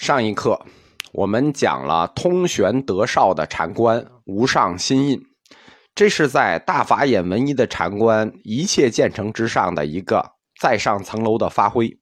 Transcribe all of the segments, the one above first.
上一课我们讲了通玄德绍的禅观无上心印，这是在大法眼文一的禅观一切建成之上的一个再上层楼的发挥。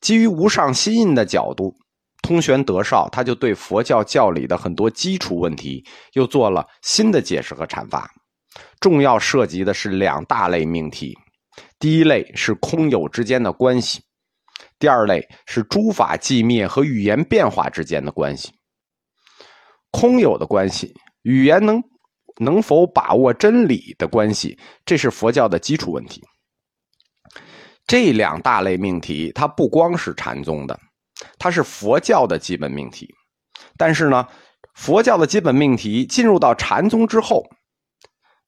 基于无上心印的角度，通玄德绍他就对佛教教理的很多基础问题又做了新的解释和阐发。重要涉及的是两大类命题，第一类是空有之间的关系。第二类是诸法寂灭和语言变化之间的关系，空有的关系，语言能能否把握真理的关系，这是佛教的基础问题。这两大类命题，它不光是禅宗的，它是佛教的基本命题。但是呢，佛教的基本命题进入到禅宗之后，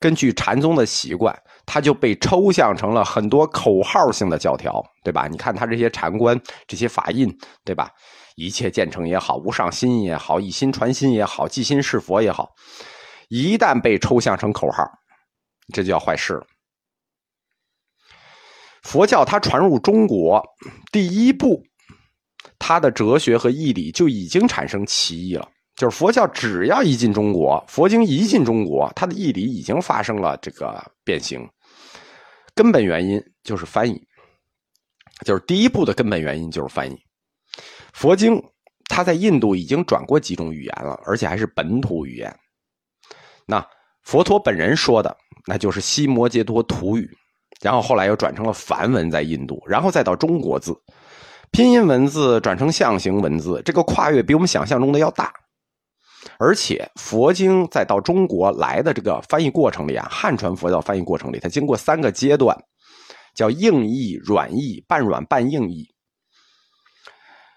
根据禅宗的习惯。它就被抽象成了很多口号性的教条，对吧？你看他这些禅观、这些法印，对吧？一切建成也好，无上心也好，一心传心也好，即心是佛也好，一旦被抽象成口号，这就要坏事了。佛教它传入中国第一步，它的哲学和义理就已经产生歧义了。就是佛教只要一进中国，佛经一进中国，它的义理已经发生了这个变形。根本原因就是翻译，就是第一步的根本原因就是翻译。佛经它在印度已经转过几种语言了，而且还是本土语言。那佛陀本人说的，那就是西摩揭多土语，然后后来又转成了梵文在印度，然后再到中国字，拼音文字转成象形文字，这个跨越比我们想象中的要大。而且佛经再到中国来的这个翻译过程里啊，汉传佛教翻译过程里，它经过三个阶段，叫硬译、软译、半软半硬译。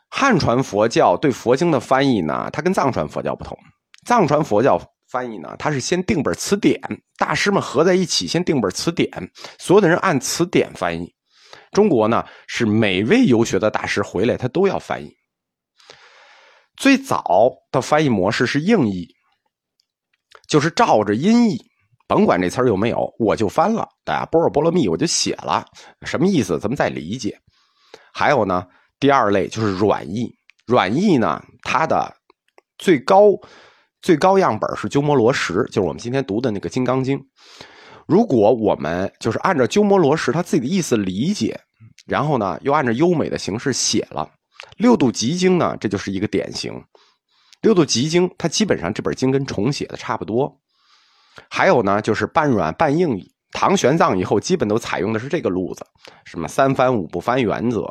汉传佛教对佛经的翻译呢，它跟藏传佛教不同。藏传佛教翻译呢，它是先定本词典，大师们合在一起先定本词典，所有的人按词典翻译。中国呢，是每位游学的大师回来，他都要翻译。最早的翻译模式是硬译，就是照着音译，甭管这词儿有没有，我就翻了。大家波若波罗蜜我就写了，什么意思？咱们再理解。还有呢，第二类就是软译，软译呢，它的最高最高样本是鸠摩罗什，就是我们今天读的那个《金刚经》。如果我们就是按照鸠摩罗什他自己的意思理解，然后呢，又按照优美的形式写了。六度集经呢，这就是一个典型。六度集经，它基本上这本经跟重写的差不多。还有呢，就是半软半硬。唐玄奘以后，基本都采用的是这个路子，什么三翻五不翻原则。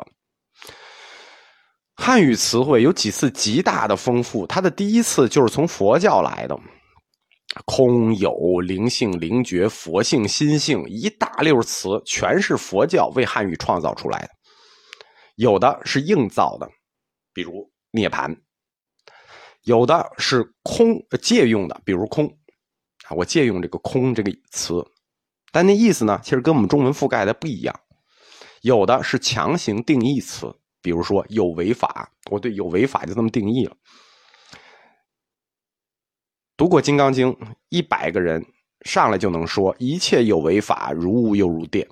汉语词汇有几次极大的丰富，它的第一次就是从佛教来的，空有灵性灵觉佛性心性一大溜词，全是佛教为汉语创造出来的。有的是硬造的，比如涅盘；有的是空借用的，比如空啊，我借用这个“空”这个词，但那意思呢，其实跟我们中文覆盖的不一样。有的是强行定义词，比如说有为法，我对有为法就这么定义了。读过《金刚经》，一百个人上来就能说一切有为法，如雾又如电。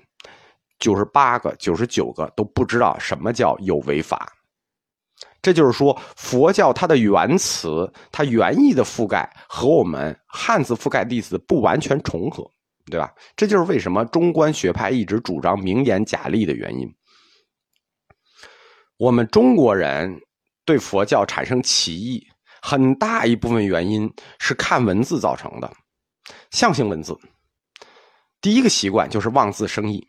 九十八个、九十九个都不知道什么叫有为法，这就是说，佛教它的原词、它原意的覆盖和我们汉字覆盖的意思不完全重合，对吧？这就是为什么中观学派一直主张名言假立的原因。我们中国人对佛教产生歧义，很大一部分原因是看文字造成的，象形文字。第一个习惯就是望字生义。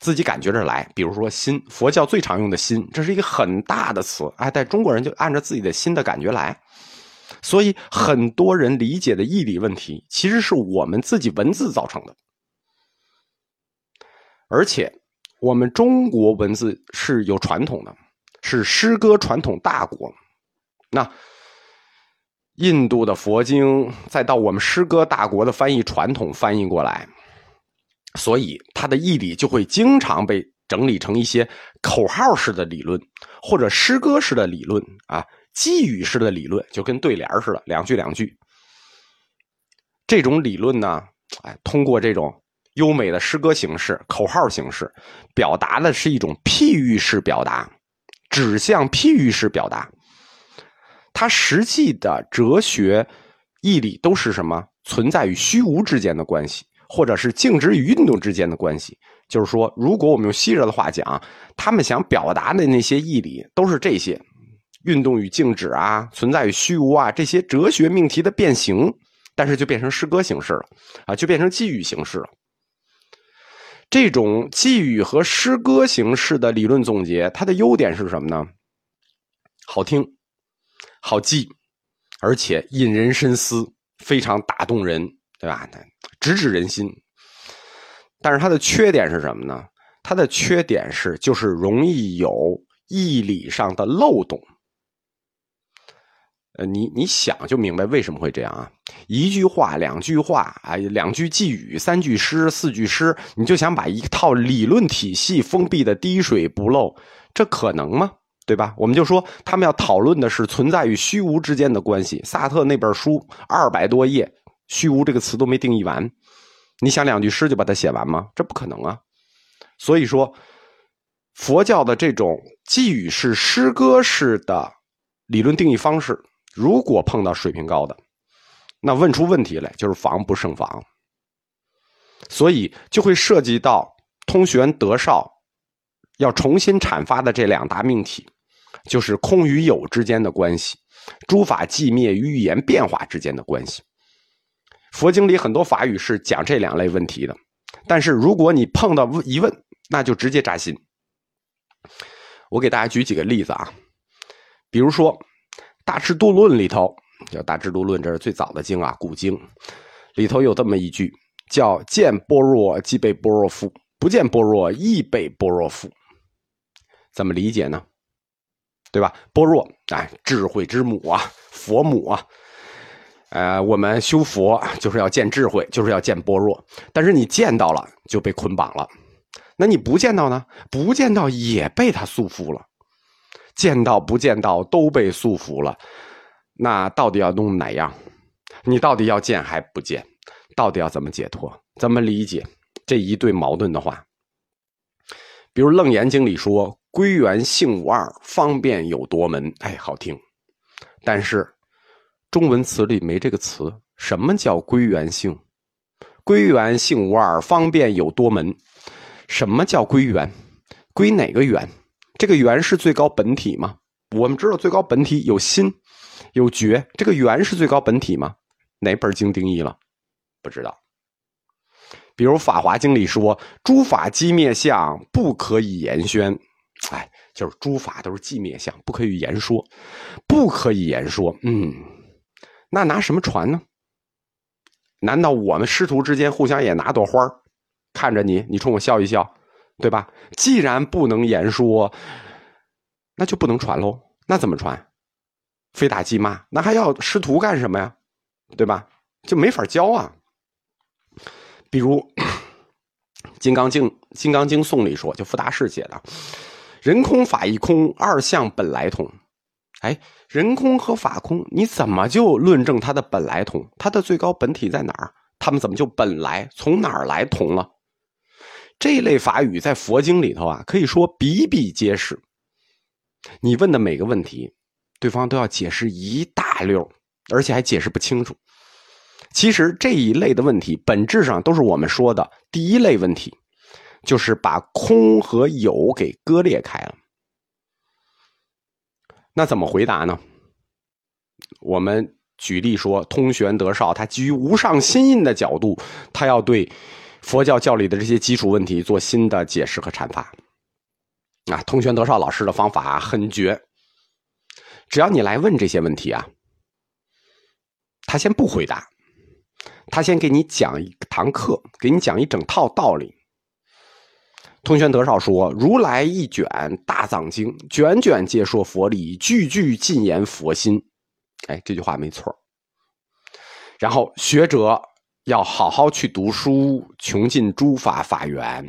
自己感觉着来，比如说“心”，佛教最常用的“心”，这是一个很大的词，哎，但中国人就按照自己的心的感觉来，所以很多人理解的义理问题，其实是我们自己文字造成的。而且，我们中国文字是有传统的，是诗歌传统大国。那印度的佛经，再到我们诗歌大国的翻译传统翻译过来。所以，他的义理就会经常被整理成一些口号式的理论，或者诗歌式的理论啊，寄语式的理论，就跟对联似的，两句两句。这种理论呢，哎，通过这种优美的诗歌形式、口号形式，表达的是一种譬喻式表达，指向譬喻式表达。它实际的哲学义理都是什么？存在与虚无之间的关系，或者是静止与运动之间的关系。就是说，如果我们用希热的话讲，他们想表达的那些义理都是这些：运动与静止啊，存在与虚无啊，这些哲学命题的变形，但是就变成诗歌形式了啊，就变成寄语形式了。这种寄语和诗歌形式的理论总结，它的优点是什么呢？好听，好记，而且引人深思，非常打动人，对吧？直指人心。但是它的缺点是什么呢？它的缺点是就是容易有义理上的漏洞。呃，你你想就明白为什么会这样啊？一句话、两句话啊，两句寄语、三句诗、四句诗，你就想把一套理论体系封闭的滴水不漏，这可能吗？对吧？我们就说他们要讨论的是存在与虚无之间的关系。萨特那本书二百多页，虚无这个词都没定义完，你想两句诗就把它写完吗？这不可能啊！所以说，佛教的这种寄语式、诗歌式的理论定义方式。如果碰到水平高的，那问出问题来就是防不胜防，所以就会涉及到通玄德绍要重新阐发的这两大命题，就是空与有之间的关系，诸法寂灭与语言变化之间的关系。佛经里很多法语是讲这两类问题的，但是如果你碰到疑问，那就直接扎心。我给大家举几个例子啊，比如说。大智度论里头叫大智度论，这是最早的经啊，古经里头有这么一句，叫见般若即被般若覆，不见般若亦被般若覆。怎么理解呢？对吧？般若哎，智慧之母啊，佛母啊。呃，我们修佛就是要见智慧，就是要见般若。但是你见到了就被捆绑了，那你不见到呢？不见到也被他束缚了。见到不见到都被束缚了，那到底要弄哪样？你到底要见还不见？到底要怎么解脱？怎么理解这一对矛盾的话？比如《楞严经》里说“归元性无二，方便有多门”，哎，好听。但是中文词里没这个词。什么叫归元性？归元性无二，方便有多门。什么叫归元？归哪个元？这个元是最高本体吗？我们知道最高本体有心，有觉。这个元是最高本体吗？哪本经定义了？不知道。比如《法华经》里说：“诸法寂灭相，不可以言宣。”哎，就是诸法都是寂灭相，不可以言说，不可以言说。嗯，那拿什么传呢？难道我们师徒之间互相也拿朵花看着你，你冲我笑一笑？对吧？既然不能言说，那就不能传喽。那怎么传？非打即骂，那还要师徒干什么呀？对吧？就没法教啊。比如《金刚经》《金刚经颂》里说，就傅大士写的：“人空法亦空，二相本来同。”哎，人空和法空，你怎么就论证它的本来同？它的最高本体在哪儿？他们怎么就本来从哪儿来同了？这类法语在佛经里头啊，可以说比比皆是。你问的每个问题，对方都要解释一大溜，而且还解释不清楚。其实这一类的问题，本质上都是我们说的第一类问题，就是把空和有给割裂开了。那怎么回答呢？我们举例说，通玄德绍他基于无上心印的角度，他要对。佛教教理的这些基础问题做新的解释和阐发，啊，通玄德绍老师的方法很绝。只要你来问这些问题啊，他先不回答，他先给你讲一堂课，给你讲一整套道理。通玄德绍说：“如来一卷大藏经，卷卷皆说佛理，句句尽言佛心。”哎，这句话没错。然后学者。要好好去读书，穷尽诸法法源，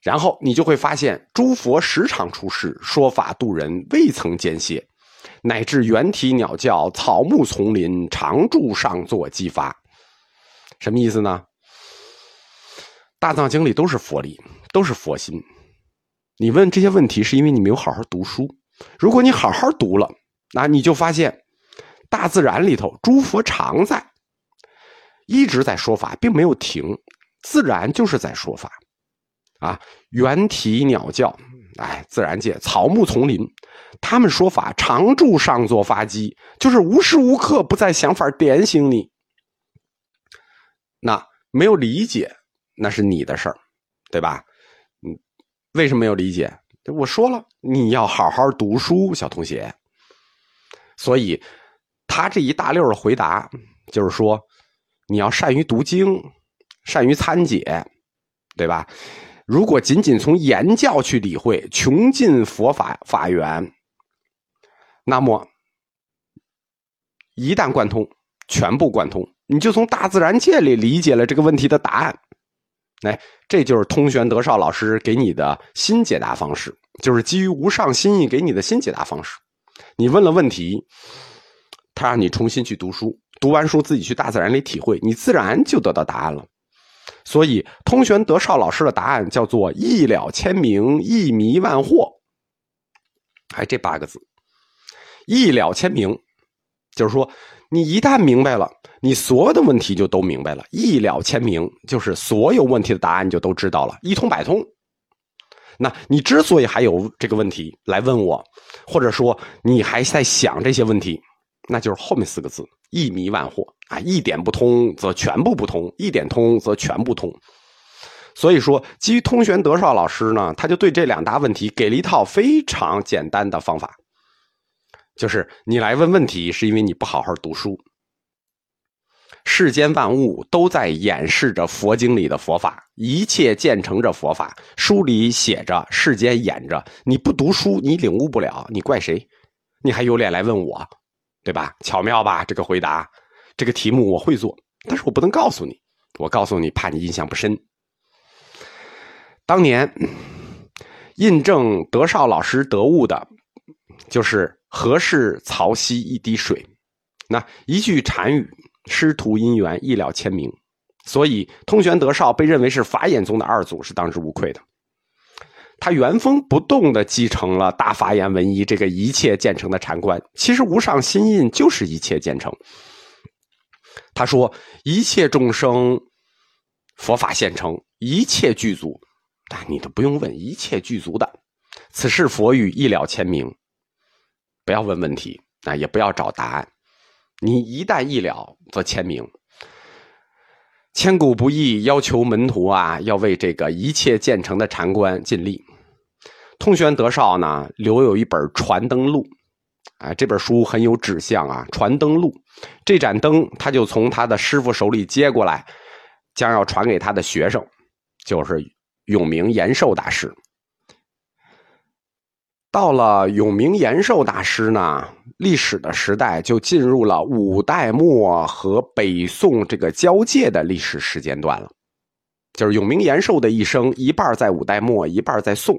然后你就会发现，诸佛时常出世，说法度人，未曾间歇，乃至猿啼鸟叫，草木丛林，常住上座激发。什么意思呢？大藏经里都是佛理，都是佛心。你问这些问题，是因为你没有好好读书。如果你好好读了，那你就发现，大自然里头诸佛常在，一直在说法，并没有停，自然就是在说法，啊，猿啼鸟叫，哎，自然界草木丛林，他们说法常住上座发机，就是无时无刻不在想法点醒你。那没有理解，那是你的事儿，对吧？为什么没有理解？我说了，你要好好读书，小同学。所以，他这一大溜的回答，就是说，你要善于读经，善于参解，对吧？如果仅仅从言教去理会，穷尽佛法法源，那么一旦贯通，全部贯通。你就从大自然界里理解了这个问题的答案，来，这就是通玄德少老师给你的新解答方式，就是基于无上心意给你的新解答方式。你问了问题，他让你重新去读书，读完书自己去大自然里体会，你自然就得到答案了。所以，通玄德少老师的答案叫做“一了千明，一迷万惑”。哎，这八个字，“一了千明”，就是说。你一旦明白了，你所有的问题就都明白了，一了千明，就是所有问题的答案就都知道了，一通百通。那你之所以还有这个问题来问我，或者说你还在想这些问题，那就是后面四个字：一迷万惑啊！一点不通则全部不通，一点通则全部通。所以说，基于通玄德少老师呢，他就对这两大问题给了一套非常简单的方法。就是你来问问题，是因为你不好好读书。世间万物都在演示着佛经里的佛法，一切建成着佛法。书里写着，世间演着。你不读书，你领悟不了，你怪谁？你还有脸来问我，对吧？巧妙吧？这个回答，这个题目我会做，但是我不能告诉你。我告诉你，怕你印象不深。当年印证德少老师得悟的，就是。何事曹溪一滴水？那一句禅语，师徒姻缘一了千明。所以通玄德少被认为是法眼宗的二祖，是当之无愧的。他原封不动的继承了大法眼文一这个一切建成的禅观。其实无上心印就是一切建成。他说：“一切众生，佛法现成，一切具足。”但你都不用问，一切具足的。此事佛语一了千明。不要问问题啊，也不要找答案。你一旦意了，则签名。千古不易，要求门徒啊，要为这个一切建成的禅观尽力。通玄德绍呢，留有一本《传灯录》，啊，这本书很有指向啊，《传灯录》这盏灯，他就从他的师傅手里接过来，将要传给他的学生，就是永明延寿大师。到了永明延寿大师呢，历史的时代就进入了五代末和北宋这个交界的历史时间段了。就是永明延寿的一生，一半在五代末，一半在宋。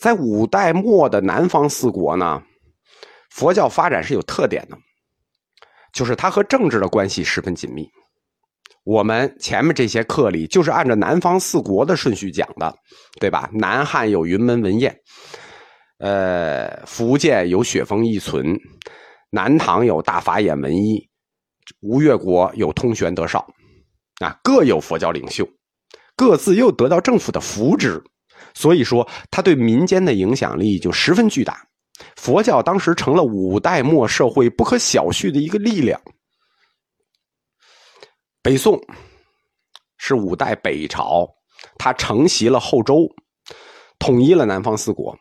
在五代末的南方四国呢，佛教发展是有特点的，就是它和政治的关系十分紧密。我们前面这些课里就是按照南方四国的顺序讲的，对吧？南汉有云门文彦，呃，福建有雪峰一存，南唐有大法眼文一，吴越国有通玄德绍，啊，各有佛教领袖，各自又得到政府的扶植，所以说他对民间的影响力就十分巨大。佛教当时成了五代末社会不可小觑的一个力量。北宋是五代北朝，他承袭了后周，统一了南方四国。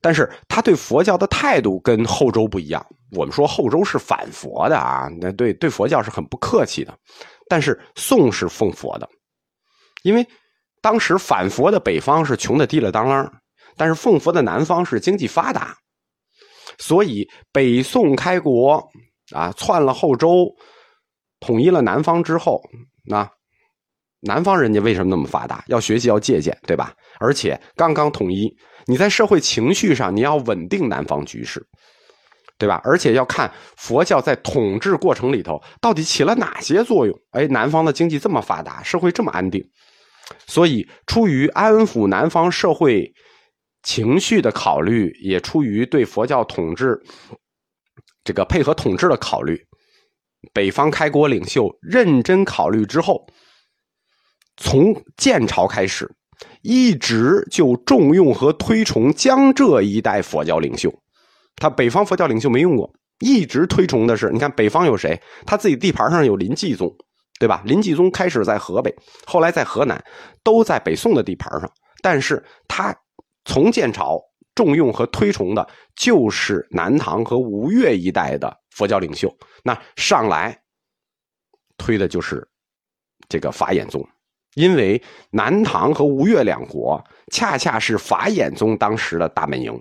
但是他对佛教的态度跟后周不一样。我们说后周是反佛的啊，那对对佛教是很不客气的。但是宋是奉佛的，因为当时反佛的北方是穷的滴了当啷，但是奉佛的南方是经济发达，所以北宋开国啊，篡了后周。统一了南方之后，那南方人家为什么那么发达？要学习，要借鉴，对吧？而且刚刚统一，你在社会情绪上你要稳定南方局势，对吧？而且要看佛教在统治过程里头到底起了哪些作用。哎，南方的经济这么发达，社会这么安定，所以出于安抚南方社会情绪的考虑，也出于对佛教统治这个配合统治的考虑，北方开国领袖认真考虑之后，从建朝开始，一直就重用和推崇江浙一带佛教领袖。他北方佛教领袖没用过，一直推崇的是，你看北方有谁？他自己地盘上有林济宗，对吧？林济宗开始在河北，后来在河南，都在北宋的地盘上。但是他从建朝重用和推崇的就是南唐和吴越一带的佛教领袖，那上来推的就是这个法眼宗，因为南唐和吴越两国恰恰是法眼宗当时的大本营。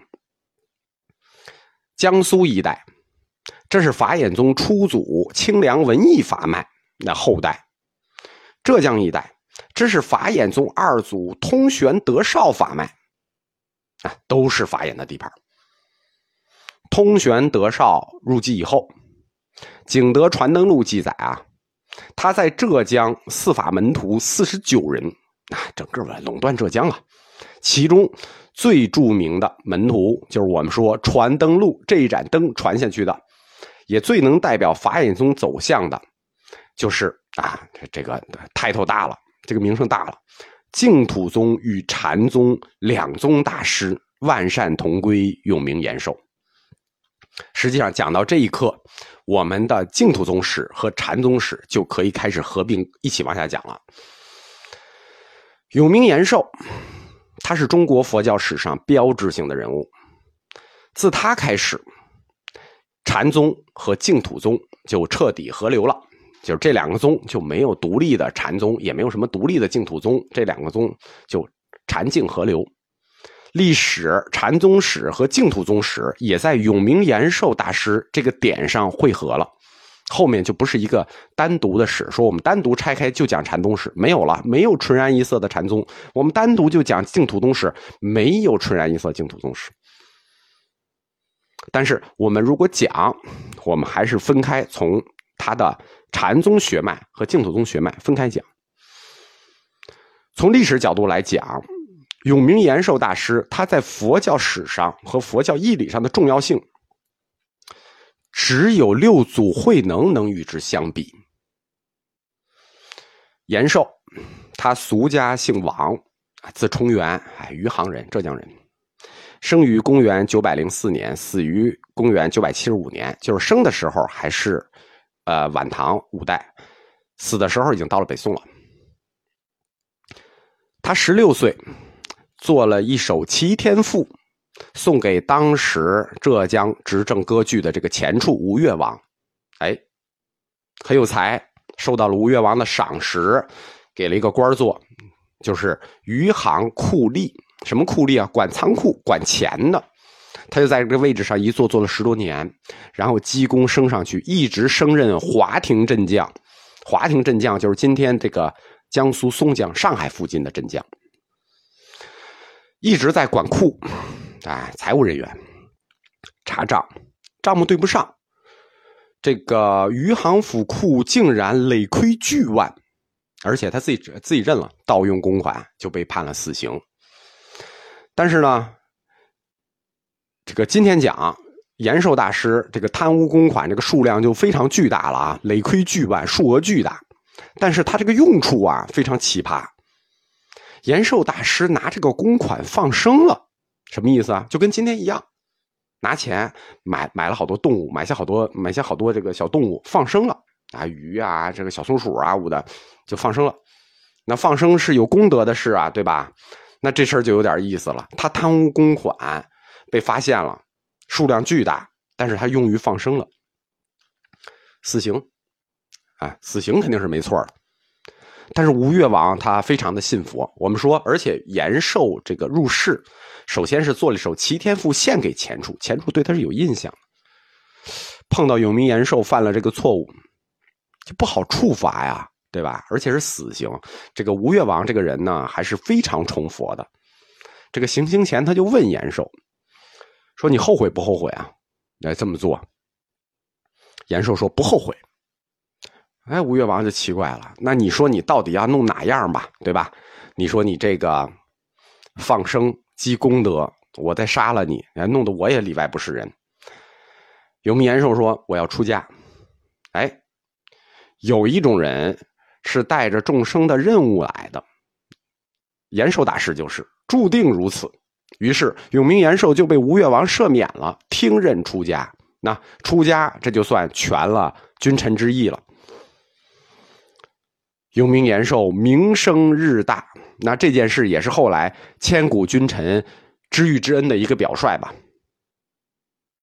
江苏一带，这是法眼宗初祖清凉文艺法脉那后代；浙江一带，这是法眼宗二祖通玄德绍法脉，啊，都是法眼的地盘。通玄德绍入籍以后，《景德传灯录》记载啊，他在浙江四法门徒四十九人，啊，整个垄断浙江啊，其中。最著名的门徒就是我们说传灯录这一盏灯传下去的，也最能代表法眼宗走向的，就是啊，这个抬头大了，这个名声大了，净土宗与禅宗两宗大师万善同归，永明延寿。实际上讲到这一刻，我们的净土宗史和禅宗史就可以开始合并一起往下讲了。永明延寿。他是中国佛教史上标志性的人物，自他开始，禅宗和净土宗就彻底合流了，就是这两个宗就没有独立的禅宗，也没有什么独立的净土宗，这两个宗就禅净合流。历史禅宗史和净土宗史也在永明延寿大师这个点上汇合了。后面就不是一个单独的史，说我们单独拆开就讲禅宗史，没有了，没有纯然一色的禅宗。我们单独就讲净土宗史，没有纯然一色净土宗史。但是我们如果讲，我们还是分开从他的禅宗血脉和净土宗血脉分开讲。从历史角度来讲，永明延寿大师他在佛教史上和佛教义理上的重要性。只有六祖慧能能与之相比。延寿，他俗家姓王，字冲元，哎，余杭人，浙江人，生于公元九百零四年，死于公元九百七十五年，就是生的时候还是，呃，晚唐五代，死的时候已经到了北宋了。他十六岁，做了一首《齐天赋》。送给当时浙江执政割据的这个前处吴越王，哎，很有才，受到了吴越王的赏识，给了一个官做，就是余杭库吏。什么库吏啊？管仓库、管钱的。他就在这个位置上一坐，坐了十多年，然后积功升上去，一直升任华亭镇将。华亭镇将就是今天这个江苏松江、上海附近的镇将，一直在管库。哎，财务人员查账，账目对不上，这个余杭府库竟然累亏巨万，而且他自己自己认了盗用公款，就被判了死刑。但是呢，这个今天讲延寿大师这个贪污公款，这个数量就非常巨大了啊，累亏巨万，数额巨大。但是他这个用处啊非常奇葩，延寿大师拿这个公款放生了。什么意思啊？就跟今天一样，拿钱买买了好多动物，买下好多买下好多这个小动物放生了啊，鱼啊，这个小松鼠啊，我的就放生了。那放生是有功德的事啊，对吧？那这事儿就有点意思了。他贪污公款被发现了，数量巨大，但是他用于放生了，死刑啊，死刑肯定是没错的。但是吴越王他非常的信佛，我们说，而且延寿这个入世。首先是做了一首《齐天赋》献给钱楚，钱楚对他是有印象。碰到永明延寿犯了这个错误，就不好处罚呀，对吧？而且是死刑。这个吴越王这个人呢，还是非常崇佛的。这个行刑前，他就问延寿说：“你后悔不后悔啊？来这么做？”延寿说：“不后悔。”哎，吴越王就奇怪了：“那你说你到底要弄哪样吧？对吧？你说你这个放生。”积功德我再杀了你，弄得我也里外不是人。永明延寿说：“我要出家。”哎，有一种人是带着众生的任务来的，延寿大师就是注定如此。于是永明延寿就被吴越王赦免了，听任出家。那出家这就算全了君臣之义了。永明延寿名声日大，那这件事也是后来千古君臣知遇之恩的一个表率吧。